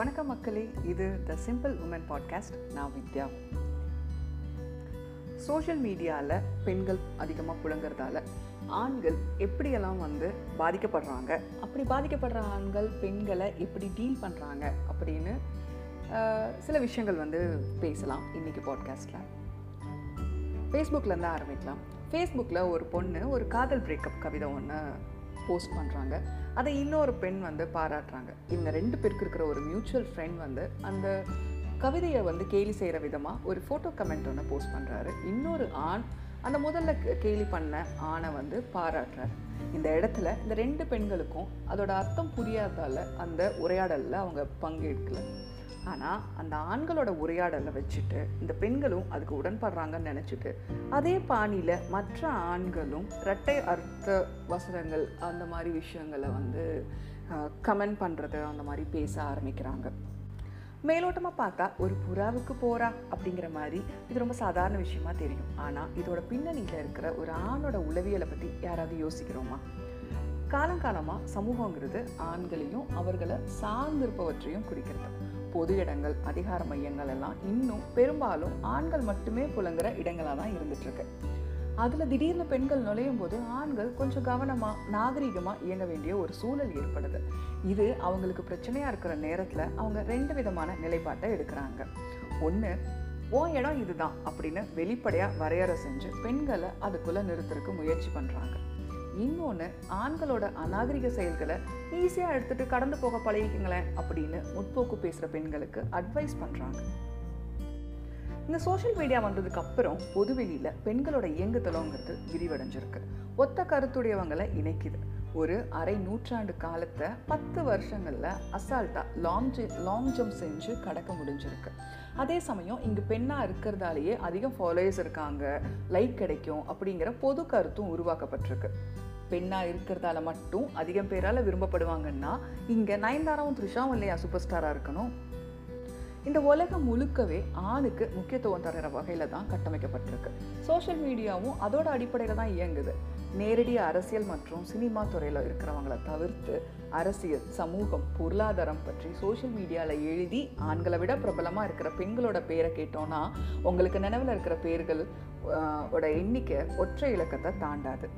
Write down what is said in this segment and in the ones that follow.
வணக்கம் மக்களே இது த சிம்பிள் உமன் பாட்காஸ்ட் நான் வித்யா. சோஷியல் மீடியாவில் பெண்கள் அதிகமாக புழங்குறதால ஆண்கள் எப்படியெல்லாம் வந்து பாதிக்கப்படுறாங்க அப்படி பாதிக்கப்படுற ஆண்கள் பெண்களை எப்படி டீல் பண்ணுறாங்க அப்படின்னு சில விஷயங்கள் வந்து பேசலாம் இன்றைக்கி பாட்காஸ்ட்டில் ஃபேஸ்புக்லேருந்து ஆரம்பிக்கலாம். ஃபேஸ்புக்கில் ஒரு பொண்ணு ஒரு காதல் பிரேக்கப் கவிதை ஒன்று போஸ்ட் பண்ணுறாங்க அதை இன்னொரு பெண் வந்து பாராட்டுறாங்க. இவங்க ரெண்டு பேருக்கு இருக்கிற ஒரு மியூச்சுவல் ஃப்ரெண்ட் வந்து அந்த கவிதையை வந்து கேலி செய்கிற விதமாக ஒரு ஃபோட்டோ கமெண்ட் ஒன்று போஸ்ட் பண்ணுறாரு இன்னொரு ஆண் அந்த முதல்ல கே- கேலி பண்ண ஆணை வந்து பாராட்டுறாரு. இந்த இடத்துல இந்த ரெண்டு பெண்களுக்கும் அதோட அர்த்தம் புரியாதால அந்த உரையாடலில் அவங்க பங்கேற்கலை. ஆனால் அந்த ஆண்களோட உரையாடலை வச்சுட்டு இந்த பெண்களும் அதுக்கு உடன்படுறாங்கன்னு நினச்சிட்டு அதே பாணியில் மற்ற ஆண்களும் இரட்டை அர்த்த வசனங்கள் அந்த மாதிரி விஷயங்களை வந்து கமெண்ட் பண்ணுறது அந்த மாதிரி பேச ஆரம்பிக்கிறாங்க. மேலோட்டமாக பார்த்தா ஒரு புறாவுக்கு போகிறா அப்படிங்கிற மாதிரி இது ரொம்ப சாதாரண விஷயமா தெரியும். ஆனால் இதோட பின்னணியில் இருக்கிற ஒரு ஆணோட உளவியலை பற்றி யாராவது யோசிக்கிறோமா? காலங்காலமாக சமூகங்கிறது ஆண்களையும் அவர்களை சார்ந்திருப்பவற்றையும் குறிக்கிறது. பொது இடங்கள் அதிகார மையங்கள் எல்லாம் இன்னும் பெரும்பாலும் ஆண்கள் மட்டுமே புலங்குற இடங்களாக தான் இருந்துட்டுருக்கு. அதில் திடீர்னு பெண்கள் நுழையும் போது ஆண்கள் கொஞ்சம் கவனமாக நாகரீகமாக இயங்க வேண்டிய ஒரு சூழல் ஏற்படுது. இது அவங்களுக்கு பிரச்சனையாக இருக்கிற நேரத்தில் அவங்க ரெண்டு விதமான நிலைப்பாட்டை எடுக்கிறாங்க. ஒன்று ஓ இடம் இதுதான் அப்படின்னு வெளிப்படையாக வரையறை செஞ்சு பெண்களை அதுக்குள்ளே நிறுத்துறதுக்கு முயற்சி பண்ணுறாங்க இன்னொன்று ஆண்களோட அநாகரிக செயல்களை ஈஸியாக எடுத்துட்டு கடந்து போக பழகிக்குங்களேன் அப்படின்னு முற்போக்கு பேசுகிற பெண்களுக்கு அட்வைஸ் பண்ணுறாங்க இந்த சோஷியல் மீடியா வந்ததுக்கு அப்புறம் பொதுவெளியில் பெண்களோட இயங்குதலோங்கிறது விரிவடைஞ்சிருக்கு. ஒத்த கருத்துடையவங்களை இணைக்குது. ஒரு அரை நூற்றாண்டு காலத்தை பத்து வருஷங்களில் அசால்ட்டாக லாங் லாங் ஜம்ப் செஞ்சு கடக்க முடிஞ்சிருக்கு. அதே சமயம் இங்கே பெண்ணாக இருக்கிறதாலேயே அதிகம் ஃபாலோயர்ஸ் இருக்காங்க லைக் கிடைக்கும் அப்படிங்கிற பொது கருத்தும் உருவாக்கப்பட்டிருக்கு. பெண்ணாக இருக்கிறதால மட்டும் அதிகம் பேரால் விரும்பப்படுவாங்கன்னா இங்கே நயன்தாராவும் த்ரிஷாவும் இல்லையா சூப்பர் ஸ்டாராக இருக்கணும்? இந்த உலகம் முழுக்கவே ஆணுக்கு முக்கியத்துவம் தருகிற வகையில் தான் கட்டமைக்கப்பட்டிருக்கு. சோஷியல் மீடியாவும் அதோட அடிப்படையில் தான் இயங்குது. நேரடி அரசியல் மற்றும் சினிமா துறையில் இருக்கிறவங்கள தவிர்த்து அரசியல் சமூகம் பொருளாதாரம் பற்றி சோஷியல் மீடியாவில் எழுதி ஆண்களை விட பிரபலமாக இருக்கிற பெண்களோட பேரை கேட்டோன்னா உங்களுக்கு நினைவில் இருக்கிற பேர்கள் ஓட எண்ணிக்கை ஒற்றை இலக்கத்தை தாண்டாது.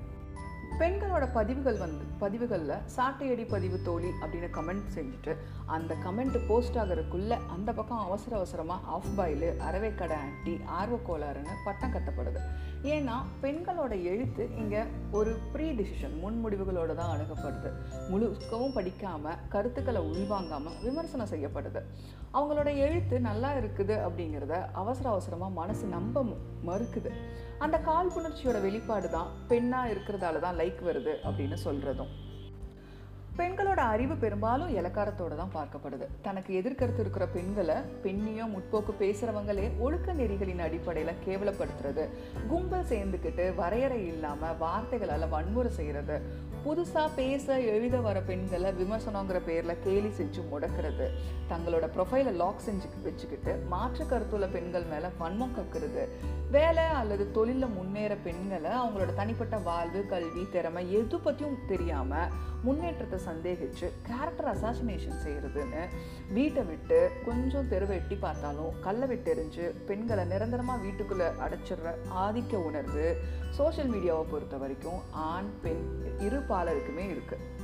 பெண்களோட பதிவுகள் வந்து பதிவுகளில் சாட்டையடி பதிவு தோழி அப்படின்னு கமெண்ட் செஞ்சுட்டு அந்த கமெண்ட் போஸ்ட் ஆகிறதுக்குள்ளே அந்த பக்கம் அவசர அவசரமாக ஆஃப் பாயில் அறவைக்கடை ஆண்டி ஆர்வ கோளாறுன்னு பட்டம் கட்டப்படுது. ஏன்னா பெண்களோட எழுத்து இங்கே ஒரு ப்ரீ டிசிஷன் முன்முடிவுகளோடு தான் அணுகப்படுது. முழுக்கவும் படிக்காமல் கருத்துக்களை உள்வாங்காமல் விமர்சனம் செய்யப்படுது. அவங்களோட எழுத்து நல்லா இருக்குது அப்படிங்கிறத அவசர அவசரமாக மனசு நம்ப ம- மறுக்குது. அந்த காழ்ப்புணர்ச்சியோட வெளிப்பாடு தான் பெண்ணாக இருக்கிறதால தான் லைக் வருது அப்படின்னு சொல்கிறதும் பெண்களோட அறிவு பெரும்பாலும் இலக்காரத்தோடு தான் பார்க்கப்படுது. தனக்கு எதிர்கருத்து இருக்கிற பெண்களை பெண்ணையும் முற்போக்கு பேசுகிறவங்களே ஒழுக்க நெறிகளின் அடிப்படையில் கேவலப்படுத்துறது. கும்பல் சேர்ந்துக்கிட்டு வரையறை இல்லாமல் வார்த்தைகளால் வன்முறை செய்கிறது புதுசாக பேச எழுத வர பெண்களை விமர்சனங்கிற பேரில் கேலி செஞ்சு முடக்கிறது. தங்களோட ப்ரொஃபைலை லாக் செஞ்சு வச்சுக்கிட்டு மாற்று கருத்துள்ள பெண்கள் மேலே வன்மம் கக்குறது. வேலை அல்லது தொழிலில் முன்னேற பெண்களை அவங்களோட தனிப்பட்ட வாழ்வு கல்வி திறமை எது பற்றியும் தெரியாமல் முன்னேற்றத்தை சந்தேகித்து கேரக்டர் அசாசினேஷன் செய்கிறதுன்னு வீட்டை விட்டு கொஞ்சம் தெருவை எட்டி பார்த்தாலும் கல்லை விட்டு எறிஞ்சு பெண்களை நிரந்தரமாக வீட்டுக்குள்ளே அடைச்சிடுற ஆதிக்க உணர்வு சோஷியல் மீடியாவை பொறுத்த வரைக்கும் ஆண் பெண் இரு பாலருக்குமே இருக்குது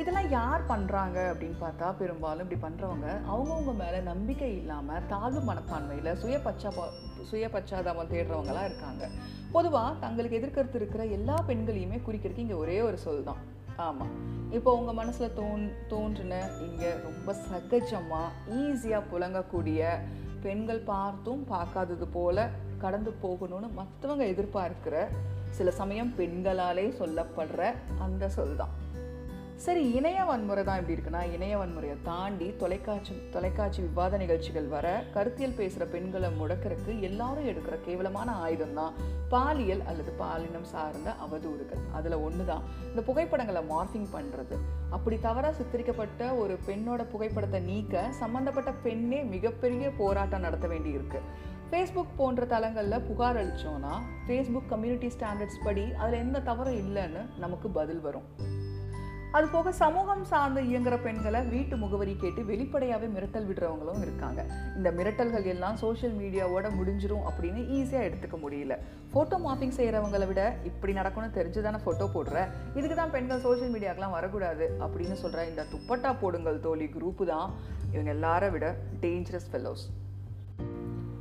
இதெல்லாம் யார் பண்ணுறாங்க அப்படின்னு பார்த்தா பெரும்பாலும் இப்படி பண்ணுறவங்க அவங்கவுங்க மேலே நம்பிக்கை இல்லாமல் தாழ்வு மனப்பான்மையில் சுய பச்சாபா சுய பச்சாதாபம் தேடுறவங்களாம் இருக்காங்க. பொதுவாக தங்களுக்கு எதிர்கருத்து இருக்கிற எல்லா பெண்களையுமே குறிக்கிறதுக்கு இங்கே ஒரே ஒரு சொல் தான் ஆமாம் இப்போ உங்கள் மனசில் தோன் தோன்றின இங்கே ரொம்ப சகஜமாக ஈஸியாக புழங்கக்கூடிய பெண்கள் பார்த்தும் பார்க்காதது போல கடந்து போகணும்னு மற்றவங்க எதிர்பார்க்கிற சில சமயம் பெண்களாலே சொல்லப்படுற அந்த சொல் தான் சரி இணைய வன்முறை தான் எப்படி இருக்குன்னா இணைய வன்முறையை தாண்டி தொலைக்காட்சி தொலைக்காட்சி விவாத நிகழ்ச்சிகள் வர கருத்தியல் பேசுகிற பெண்களை முடக்கிறதுக்கு எல்லாரும் எடுக்கிற கேவலமான ஆயுதம் தான் பாலியல் அல்லது பாலினம் சார்ந்த அவதூறுகள். அதில் ஒன்று தான் இந்த புகைப்படங்களை மார்ஃபிங் பண்ணுறது அப்படி தவறாக சித்தரிக்கப்பட்ட ஒரு பெண்ணோட புகைப்படத்தை நீக்க சம்மந்தப்பட்ட பெண்ணே மிகப்பெரிய போராட்டம் நடத்த வேண்டியிருக்கு. ஃபேஸ்புக் போன்ற தளங்களில் புகார் அளித்தோன்னா ஃபேஸ்புக் கம்யூனிட்டி ஸ்டாண்டர்ட்ஸ் படி அதில் எந்த தவறும் இல்லைன்னு நமக்கு பதில் வரும். அது போக சமூகம் சார்ந்து இயங்குற பெண்களை வீட்டு முகவரி கேட்டு வெளிப்படையாகவே மிரட்டல் விடுறவங்களும் இருக்காங்க. இந்த மிரட்டல்கள் எல்லாம் சோஷியல் மீடியாவோட முடிஞ்சிரும் அப்படின்னு ஈஸியாக எடுத்துக்க முடியல. ஃபோட்டோ மாஃபிங் செய்கிறவங்களை விட இப்படி நடக்கும்னு தெரிஞ்சு தானே ஃபோட்டோ போடுற? இதுக்கு தான் பெண்கள் சோஷியல் மீடியாக்கெலாம் வரக்கூடாது அப்படின்னு சொல்கிற இந்த துப்பட்டா போடுங்கள் தோழி குரூப்பு தான். இவங்க எல்லாரை விட டேஞ்சரஸ் ஃபெல்லோஸ்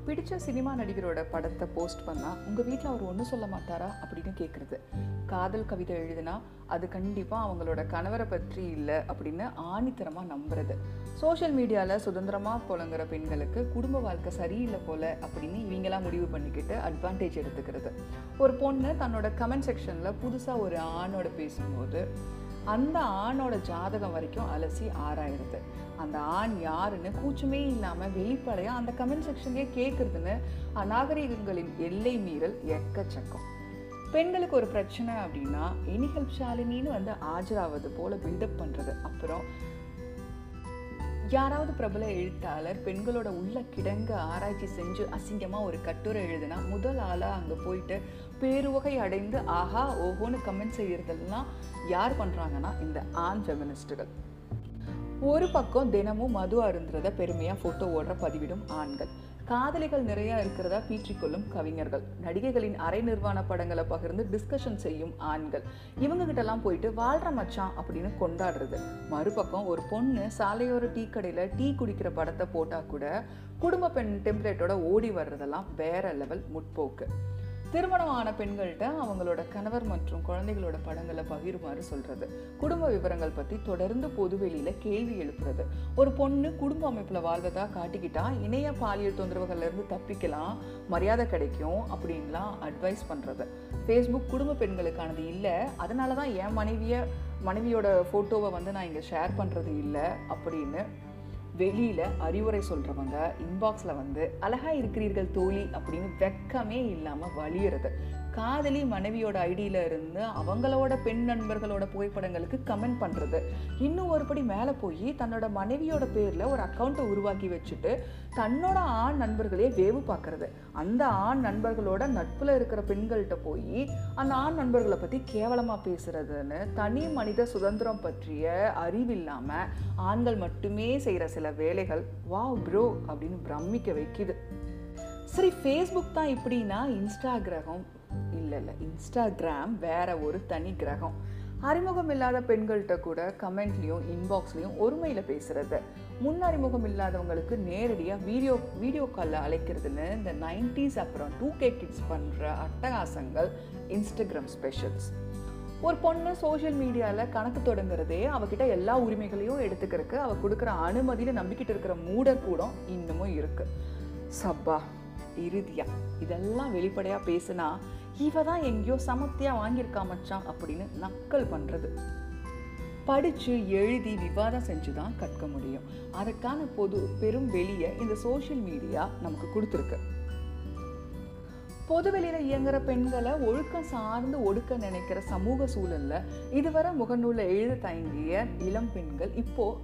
பிடிச்ச சினிமா நடிகரோட படத்தை போஸ்ட் பண்ணால் உங்கள் வீட்டில் அவர் ஒன்றும் சொல்ல மாட்டாரா அப்படின்னு கேட்குறது காதல் கவிதை எழுதுனா அது கண்டிப்பாக அவங்களோட கணவரை பற்றி இல்லை அப்படின்னு ஆணித்தரமாக நம்புறது. சோஷியல் மீடியாவில் சுதந்திரமாக புலங்குற பெண்களுக்கு குடும்ப வாழ்க்கை சரியில்லை போல அப்படின்னு இவங்கெல்லாம் முடிவு பண்ணிக்கிட்டு அட்வான்டேஜ் எடுத்துக்கிறது. ஒரு பொண்ணு தன்னோட கமெண்ட் செக்ஷனில் புதுசாக ஒரு ஆணோட பேசும்போது அந்த ஆணோட ஜாதகம் வரைக்கும் அலசி ஆராயிடுது அந்த ஆண் யாருன்னு கூச்சமே இல்லாமல் வெளிப்படையாக அந்த கமெண்ட் செக்ஷன்லேயே கேட்குறதுன்னு அநாகரிகங்களின் எல்லை மீறல் எக்கச்சக்கம். பெண்களுக்கு ஒரு பிரச்சனை அப்படின்னா எனி ஹெல்ப் ஷாலினின்னு வந்து ஆஜராவது போல பில்டப் பண்ணுறது அப்புறம் யாராவது பிரபல எழுத்தாளர் பெண்களோட உள்ள கிடங்க ஆராய்ச்சி செஞ்சு அசிங்கமாக ஒரு கட்டுரை எழுதுனா முதல் ஆளாக அங்கே போயிட்டு பேருவகை அடைந்து ஆஹா ஓஹோன்னு கமெண்ட் செய்கிறதெல்லாம் யார் பண்ணுறாங்கன்னா இந்த ஆண் ஃபெமினிஸ்ட்டுகள் ஒரு பக்கம் தினமும் மது அருந்துறத பெருமையாக ஃபோட்டோ ஓடுற பதிவிடும் ஆண்கள். காதலிகள் நிறைய இருக்கிறதா பீற்றிக்கொள்ளும் கவிஞர்கள். நடிகைகளின் அரை நிர்வாண படங்களை பகிர்ந்து டிஸ்கஷன் செய்யும் ஆண்கள். இவங்க கிட்டலாம் போயிட்டு வாழ்ற மச்சான் அப்படின்னு கொண்டாடுறது. மறுபக்கம் ஒரு பொண்ணு சாலையோர டீ கடையில் டீ குடிக்கிற படத்தை போட்டால் கூட குடும்ப பெண் டெம்ப்ளேட்டோட ஓடி வர்றதெல்லாம் வேற லெவல் முற்போக்கு. திருமணமான பெண்கள்கிட்ட அவங்களோட கணவர் மற்றும் குழந்தைகளோட படங்களை பகிருமாறு சொல்றது. குடும்ப விவரங்கள் பத்தி தொடர்ந்து பொதுவெளியில கேள்வி எழுப்புறது. ஒரு பொண்ணு குடும்ப அமைப்புல வாழ்வதா காட்டிக்கிட்டா இணைய பாலியல் தொந்தரவுகள்ல இருந்து தப்பிக்கலாம் மரியாதை கிடைக்கும் அப்படின்லாம் அட்வைஸ் பண்றது. ஃபேஸ்புக் குடும்ப பெண்களுக்கானது இல்லை அதனால தான் என் மனைவிய மனைவியோட ஃபோட்டோவை வந்து நான் இங்கே ஷேர் பண்ணுறது இல்லை அப்படின்னு வெளியில் அறிவுரை சொல்கிறவங்க இன்பாக்ஸில் வந்து அழகா இருக்கிறீர்கள் தோழி அப்படின்னு வெக்கமே இல்லாமல் வழியிறது காதலி மனைவியோட ஐடியில் இருந்து அவங்களோட பெண் நண்பர்களோட புகைப்படங்களுக்கு கமெண்ட் பண்ணுறது இன்னும் ஒருபடி மேலே போய் தன்னோட மனைவியோட பேரில் ஒரு அக்கௌண்ட்டை உருவாக்கி வச்சுட்டு தன்னோட ஆண் நண்பர்களே வேவு பார்க்கறது. அந்த ஆண் நண்பர்களோட நட்பில் இருக்கிற பெண்கள்கிட்ட போய் அந்த ஆண் நண்பர்களை பற்றி கேவலமாக பேசுறதுன்னு தனி மனித சுதந்திரம் பற்றிய அறிவில்லாமல் ஆண்கள் மட்டுமே செய்கிற சில வேலைகள். வா ப்ரோ அப்படின்னு பிரமிக்க வைக்குது. சரி ஃபேஸ்புக் தான் இப்படின்னா இன்ஸ்டாகிரகம் இல்லை இல்லை இன்ஸ்டாகிராம் வேற ஒரு தனி கிரகம். அறிமுகம் இல்லாத பெண்கள்கிட்ட கூட கமெண்ட்லேயும் இன்பாக்ஸ்லேயும் ஒருமையில் பேசுகிறது முன் அறிமுகம் இல்லாதவங்களுக்கு நேரடியாக வீடியோ வீடியோ காலில் அழைக்கிறதுன்னு இந்த நைன்டிஸ் அப்புறம் டூ கே கிட்ஸ் பண்ணுற அட்டகாசங்கள் இன்ஸ்டாகிராம் ஸ்பெஷல்ஸ் ஒரு பொண்ணு சோஷியல் மீடியாவில் கணக்கு தொடங்குறதே அவகிட்ட எல்லா உரிமைகளையும் எடுத்துக்கிறதுக்கு அவள் கொடுக்குற அனுமதியில் நம்பிக்கிட்டு இருக்கிற மூடர் கூட இன்னமும் இருக்குது சப்பா. இறுதியா? இதெல்லாம் வெளிப்படையாக பேசுனா இவ தான் எங்கேயோ சமத்தியாக வாங்கியிருக்கா மச்சான் அப்படின்னு நக்கல் பண்ணுறது படித்து எழுதி விவாதம் செஞ்சு தான் கற்க முடியும். அதுக்கான பொது பெரும் வெளியை இந்த சோஷியல் மீடியா நமக்கு கொடுத்துருக்கு. பொதுவெளியில இயங்குற பெண்களை ஒழுக்கம் சார்ந்து ஒடுக்க நினைக்கிற சமூக சூழல்ல இதுவரை முகநூலில் எழுத தயங்கிய இளம் பெண்கள் இப்போ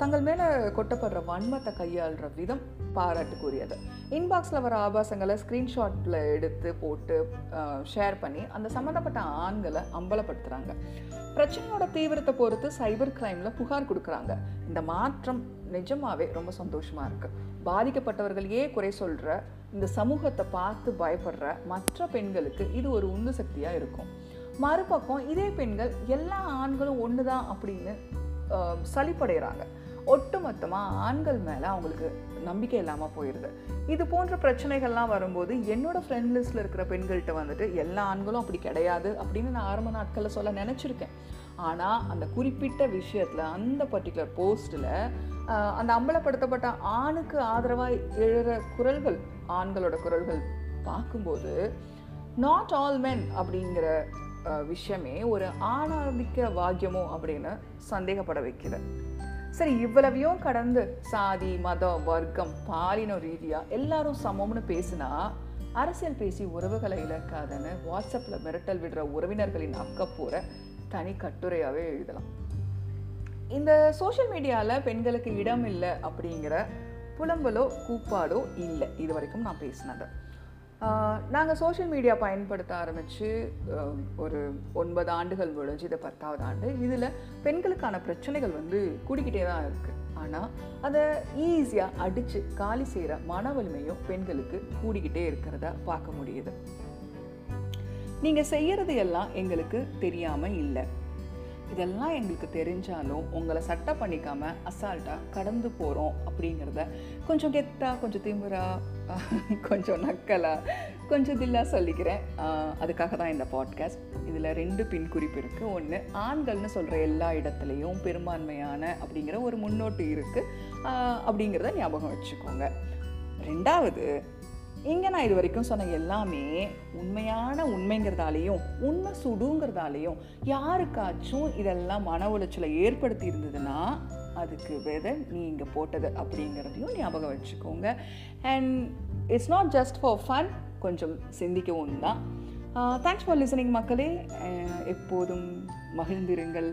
தங்கள் மேலே கொட்டப்படுற வன்மத்தை கையாளுற விதம் பாராட்டுக்குரியது. இன்பாக்ஸில் வர ஆபாசங்களை ஸ்க்ரீன்ஷாட்டில் எடுத்து போட்டு ஷேர் பண்ணி அந்த சம்மந்தப்பட்ட ஆண்களை அம்பலப்படுத்துகிறாங்க பிரச்சனையோட தீவிரத்தை பொறுத்து சைபர் கிரைமில் புகார் கொடுக்குறாங்க. இந்த மாற்றம் நிஜமாவே ரொம்ப சந்தோஷமாக இருக்குது பாதிக்கப்பட்டவர்களையே குறை சொல்கிற இந்த சமூகத்தை பார்த்து பயப்படுற மற்ற பெண்களுக்கு இது ஒரு உந்து சக்தியாக இருக்கும். மறுபக்கம் இதே பெண்கள் எல்லா ஆண்களும் ஒன்று தான் அப்படின்னு சளிப்படைகிறாங்க சலிப்படைகிறாங்க ஒட்டுமொத்தமாக ஆண்கள் மேலே அவங்களுக்கு நம்பிக்கை இல்லாமல் போயிடுது இது போன்ற பிரச்சனைகள்லாம் வரும்போது என்னோட ஃப்ரெண்ட் லிஸ்ட்டில் இருக்கிற பெண்கள்கிட்ட வந்துட்டு எல்லா ஆண்களும் அப்படி கிடையாது அப்படின்னு நான் ஆரம்ப நாட்களில் சொல்ல நினச்சிருக்கேன். ஆனால் அந்த குறிப்பிட்ட விஷயத்தில் அந்த பர்டிகுலர் போஸ்ட்டில் அந்த அம்பலப்படுத்தப்பட்ட ஆணுக்கு ஆதரவாக எழுற குரல்கள் ஆண்களோட குரல்கள் பார்க்கும்போது நாட் ஆல் மென் அப்படிங்கிற விஷயமே ஒரு ஆணாதிக்க வாக்கியமோ அப்படின்னு சந்தேகப்பட வைக்கிறது. சரி இவ்வளவையும் கடந்து சாதி மதம் வர்க்கம் பாலின ரீதியாக எல்லாரும் சமம்னு பேசினா அரசியல் பேசி உறவுகளை இழக்காதன்னு வாட்ஸ்அப்பில் மிரட்டல் விடுற உறவினர்களின் அக்கப்பூரை தனி கட்டுரையாகவே எழுதலாம். இந்த சோஷியல் மீடியாவில் பெண்களுக்கு இடம் இல்லை அப்படிங்கிற புலம்பலோ கூப்பாடோ இல்லை. இது வரைக்கும் நான் பேசினது. நாங்கள் சோஷியல் மீடியா பயன்படுத்த ஆரம்பித்து ஒரு ஒன்பது ஆண்டுகள் முடிஞ்சு இது பத்தாவது ஆண்டு இதில் பெண்களுக்கான பிரச்சனைகள் வந்து கூடிக்கிட்டே தான் இருக்குது ஆனால் அதை ஈஸியாக அடித்து காலி செய்கிற மன வலிமையும் பெண்களுக்கு கூடிக்கிட்டே இருக்கிறத பார்க்க முடியுது. நீங்கள் செய்கிறது எல்லாம் எங்களுக்கு தெரியாமல் இல்லை. இதெல்லாம் எங்களுக்கு தெரிஞ்சாலும் உங்களை சட்டை பண்ணிக்காமல் அசால்ட்டாக கடந்து போகிறோம் அப்படிங்கிறத கொஞ்சம் கெத்தா கொஞ்சம் திமுறா கொஞ்சம் நக்கலா கொஞ்சம் தில்லா சொல்லிக்கிறேன். அதுக்காக தான் இந்த பாட்காஸ்ட் இதில் ரெண்டு பின் குறிப்பு இருக்குது ஒன்று ஆண்கள்னு சொல்கிற எல்லா இடத்துலையும் பெரும்பான்மையான அப்படிங்கிற ஒரு முன்னோட்டு இருக்குது அப்படிங்கிறத ஞாபகம் வச்சுக்கோங்க. ரெண்டாவது இங்கே நான் இது வரைக்கும் சொன்ன எல்லாமே உண்மையான உண்மைங்கிறதாலையும் உண்மை சுடுங்கிறதாலையும் யாருக்காச்சும் இதெல்லாம் மன உளைச்சலை ஏற்படுத்தி இருந்ததுன்னா அதுக்கு விதை நீங்கள் போட்டது அப்படிங்கிறதையும் ஞாபகம் வச்சுக்கோங்க. And it's not just for fun கொஞ்சம் சிந்திக்கவும் தான். தேங்க்ஸ் ஃபார் லிசனிங் மக்களே. எப்போதும் மகிழ்ந்திருங்கள்.